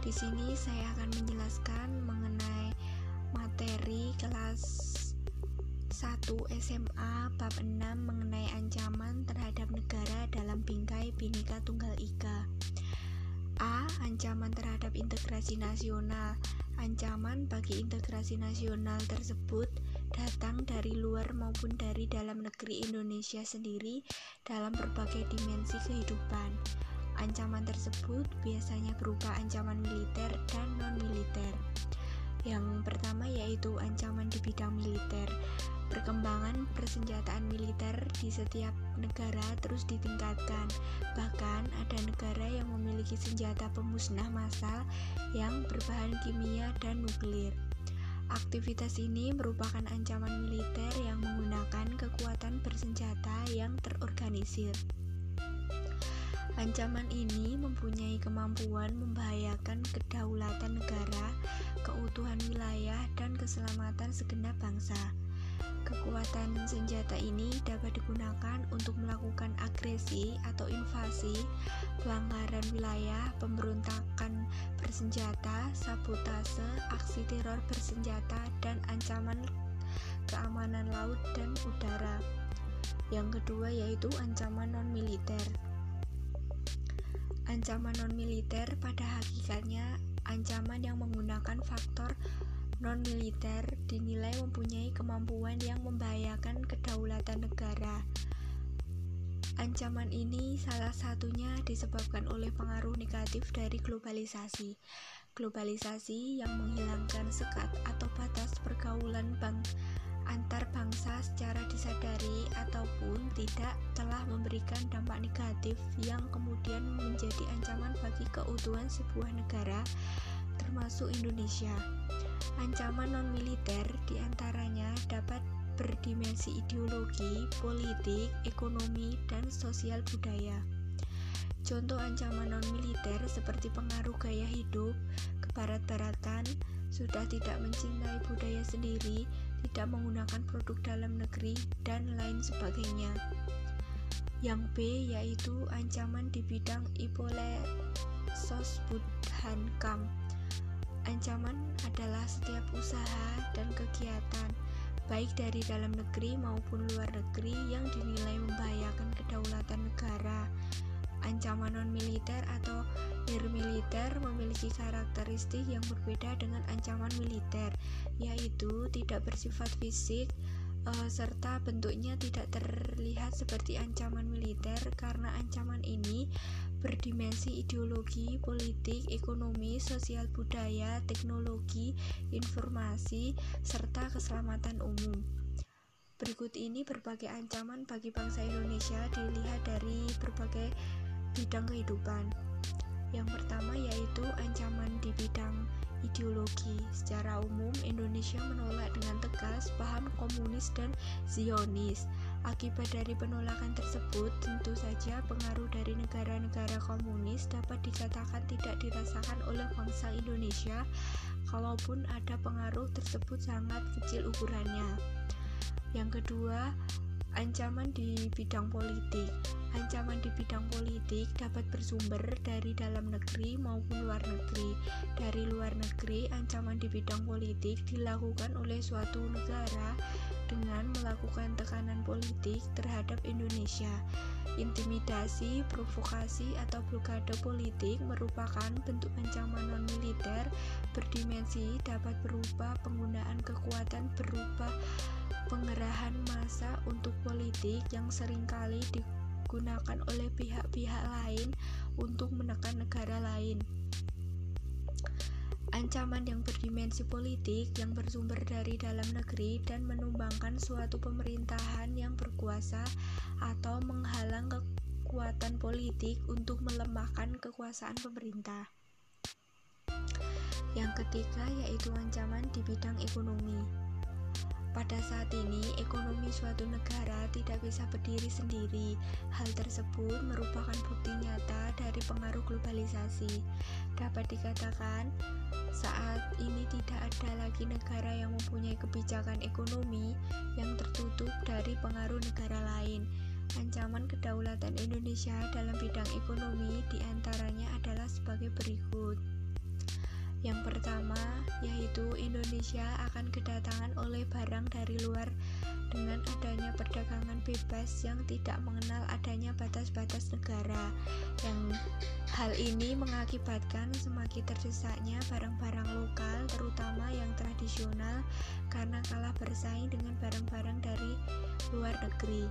Di sini saya akan menjelaskan mengenai materi kelas 1 SMA bab 6 mengenai ancaman terhadap negara dalam bingkai Bhinneka Tunggal Ika. A. Ancaman terhadap integrasi nasional. Ancaman bagi integrasi nasional tersebut datang dari luar maupun dari dalam negeri Indonesia sendiri dalam berbagai dimensi kehidupan. Ancaman tersebut biasanya berupa ancaman militer dan non-militer. Yang pertama yaitu ancaman di bidang militer. Perkembangan persenjataan militer di setiap negara terus ditingkatkan. Bahkan ada negara yang memiliki senjata pemusnah massal yang berbahan kimia dan nuklir. Aktivitas ini merupakan ancaman militer yang menggunakan kekuatan bersenjata yang terorganisir. Ancaman ini mempunyai kemampuan membahayakan kedaulatan negara, keutuhan wilayah, dan keselamatan segenap bangsa. Kekuatan senjata ini dapat digunakan untuk melakukan agresi atau invasi, pelanggaran wilayah, pemberontakan bersenjata, sabotase, aksi teror bersenjata, dan ancaman keamanan laut dan udara. Yang kedua yaitu ancaman non-militer. Ancaman non-militer pada hakikatnya ancaman yang menggunakan faktor non-militer dinilai mempunyai kemampuan yang membahayakan kedaulatan negara. Ancaman ini salah satunya disebabkan oleh pengaruh negatif dari globalisasi. Globalisasi yang menghilangkan sekat atau batas pergaulan bank antar bangsa secara disadari ataupun tidak telah memberikan dampak negatif yang kemudian menjadi ancaman bagi keutuhan sebuah negara termasuk Indonesia. Ancaman non-militer di antaranya dapat berdimensi ideologi, politik, ekonomi, dan sosial budaya. Contoh ancaman non-militer seperti pengaruh gaya hidup, kebarat-baratan, sudah tidak mencintai budaya sendiri, tidak menggunakan produk dalam negeri, dan lain sebagainya. Yang B yaitu ancaman di bidang Ipole Sosbudhankam Ancaman adalah setiap usaha dan kegiatan, baik dari dalam negeri maupun luar negeri, yang dinilai membahayakan kedaulatan negara. Ancaman non-militer atau nirmiliter memiliki karakteristik yang berbeda dengan ancaman militer, yaitu tidak bersifat fisik, uh, serta bentuknya tidak terlihat seperti ancaman militer karena ancaman ini berdimensi ideologi, politik, ekonomi, sosial budaya, teknologi, informasi, serta keselamatan umum. Berikut ini berbagai ancaman bagi bangsa Indonesia dilihat dari berbagai bidang kehidupan. Yang pertama yaitu ancaman di bidang ideologi. Secara umum, Indonesia menolak dengan tegas paham komunis dan Zionis. Akibat dari penolakan tersebut, tentu saja pengaruh dari negara-negara komunis dapat dikatakan tidak dirasakan oleh bangsa Indonesia, kalaupun ada pengaruh tersebut sangat kecil ukurannya. Yang kedua, Ancaman di bidang politik. Ancaman di bidang politik dapat bersumber dari dalam negeri maupun luar negeri. Dari luar negeri, ancaman di bidang politik dilakukan oleh suatu negara dengan melakukan tekanan politik terhadap Indonesia. Intimidasi, provokasi, atau blokade politik merupakan bentuk ancaman non-militer berdimensi dapat berupa penggunaan kekuatan berupa pengerahan massa untuk politik yang sering kali digunakan oleh pihak-pihak lain untuk menekan negara lain. Ancaman yang berdimensi politik yang bersumber dari dalam negeri dan menumbangkan suatu pemerintahan yang berkuasa atau menghalang kekuatan politik untuk melemahkan kekuasaan pemerintah. Yang ketiga yaitu ancaman di bidang ekonomi. Pada saat ini, ekonomi suatu negara tidak bisa berdiri sendiri. Hal tersebut merupakan bukti nyata dari pengaruh globalisasi. Dapat dikatakan, saat ini tidak ada lagi negara yang mempunyai kebijakan ekonomi yang tertutup dari pengaruh negara lain. ancaman kedaulatan Indonesia dalam bidang ekonomi di antaranya adalah sebagai berikut. Yang pertama, yaitu Indonesia akan kedatangan oleh barang dari luar dengan adanya perdagangan bebas yang tidak mengenal adanya batas-batas negara. Yang hal ini mengakibatkan semakin terdesaknya barang-barang lokal, terutama yang tradisional, karena kalah bersaing dengan barang-barang dari luar negeri.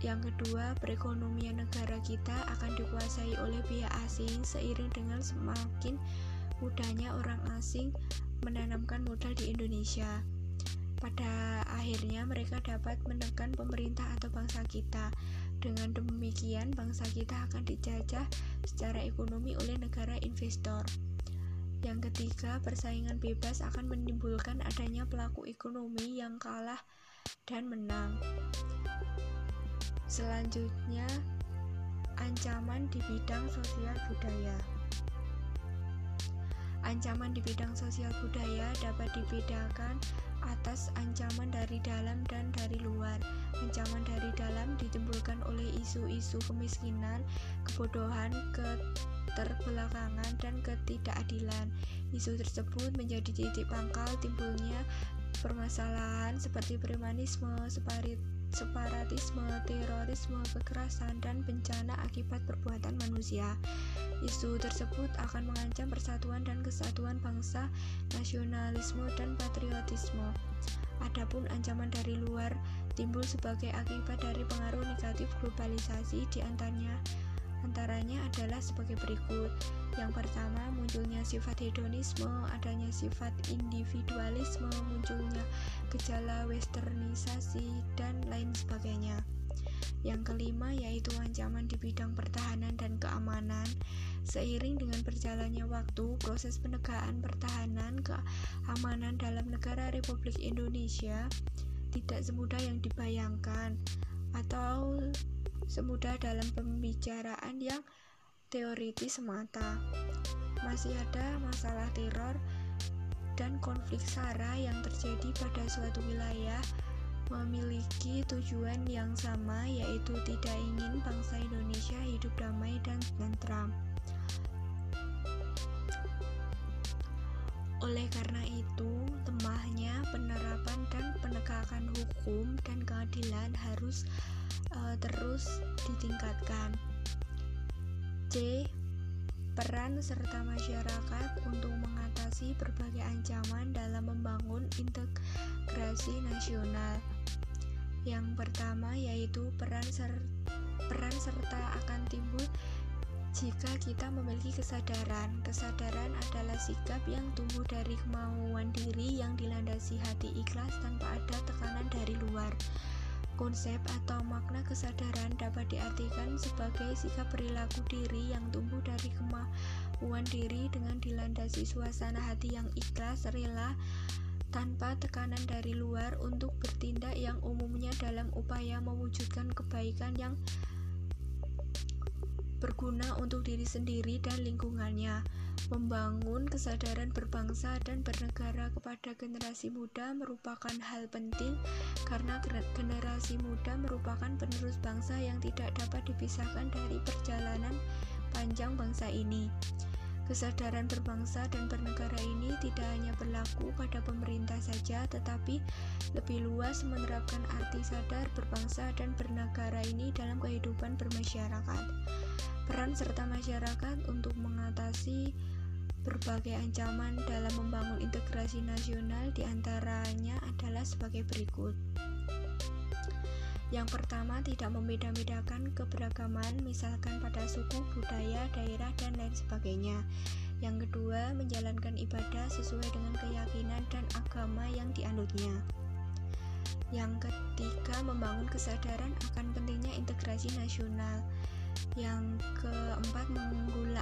Yang kedua, perekonomian negara kita akan dikuasai oleh pihak asing seiring dengan semakin mudahnya orang asing menanamkan modal di Indonesia. Pada akhirnya mereka dapat menekan pemerintah atau bangsa kita. Dengan demikian, bangsa kita akan dijajah secara ekonomi oleh negara investor. Yang ketiga, persaingan bebas akan menimbulkan adanya pelaku ekonomi yang kalah dan menang. Selanjutnya, ancaman di bidang sosial budaya. Ancaman di bidang sosial budaya dapat dibedakan atas ancaman dari dalam dan dari luar. Ancaman dari dalam ditimbulkan oleh isu-isu kemiskinan, kebodohan, keterbelakangan, dan ketidakadilan. Isu tersebut menjadi titik pangkal timbulnya permasalahan seperti premanisme, separit separatisme, terorisme, kekerasan, dan bencana akibat perbuatan manusia. Isu tersebut akan mengancam persatuan dan kesatuan bangsa, nasionalisme, dan patriotisme. Adapun ancaman dari luar timbul sebagai akibat dari pengaruh negatif globalisasi di antaranya antaranya adalah sebagai berikut. Yang pertama, munculnya sifat hedonisme, adanya sifat individualisme, munculnya gejala westernisasi, dan lain sebagainya. Yang kelima yaitu ancaman di bidang pertahanan dan keamanan. Seiring dengan berjalannya waktu, proses penegakan pertahanan keamanan dalam negara Republik Indonesia tidak semudah yang dibayangkan atau semudah dalam pembicaraan yang teoritis semata. Masih ada masalah teror dan konflik SARA yang terjadi pada suatu wilayah memiliki tujuan yang sama yaitu tidak ingin bangsa Indonesia hidup damai dan tentram. Oleh karena itu, lemahnya penerapan dan penegakan hukum dan keadilan harus uh, terus ditingkatkan. C. Peran serta masyarakat untuk mengatasi berbagai ancaman dalam membangun integrasi nasional. Yang pertama yaitu peran ser peran serta akan timbul jika kita memiliki kesadaran. Kesadaran adalah sikap yang tumbuh dari kemauan diri yang dilandasi hati ikhlas tanpa ada tekanan dari luar. Konsep atau makna kesadaran dapat diartikan sebagai sikap perilaku diri yang tumbuh dari kemauan diri dengan dilandasi suasana hati yang ikhlas, rela, tanpa tekanan dari luar untuk bertindak yang umumnya dalam upaya mewujudkan kebaikan yang berguna untuk diri sendiri dan lingkungannya. Membangun kesadaran berbangsa dan bernegara kepada generasi muda merupakan hal penting karena generasi muda merupakan penerus bangsa yang tidak dapat dipisahkan dari perjalanan panjang bangsa ini. Kesadaran berbangsa dan bernegara ini tidak hanya berlaku pada pemerintah saja, tetapi lebih luas menerapkan arti sadar berbangsa dan bernegara ini dalam kehidupan bermasyarakat. Peran serta masyarakat untuk mengatasi berbagai ancaman dalam membangun integrasi nasional di antaranya adalah sebagai berikut. Yang pertama, tidak membeda-bedakan keberagaman, misalkan pada suku, budaya, daerah, dan lain sebagainya. Yang kedua, menjalankan ibadah sesuai dengan keyakinan dan agama yang dianutnya. Yang ketiga, membangun kesadaran akan pentingnya integrasi nasional. Yang keempat,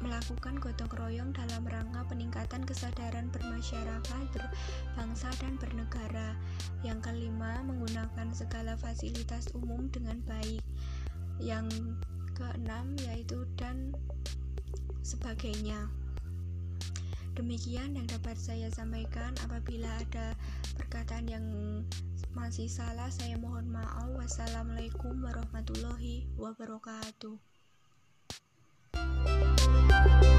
melakukan gotong royong dalam rangka peningkatan kesadaran bermasyarakat, berbangsa, dan bernegara. Yang kelima, menggunakan segala fasilitas umum dengan baik. Yang keenam, yaitu dan sebagainya. Demikian yang dapat saya sampaikan. Apabila ada perkataan yang masih salah, saya mohon maaf. Wassalamualaikum warahmatullahi wabarakatuh. Bye.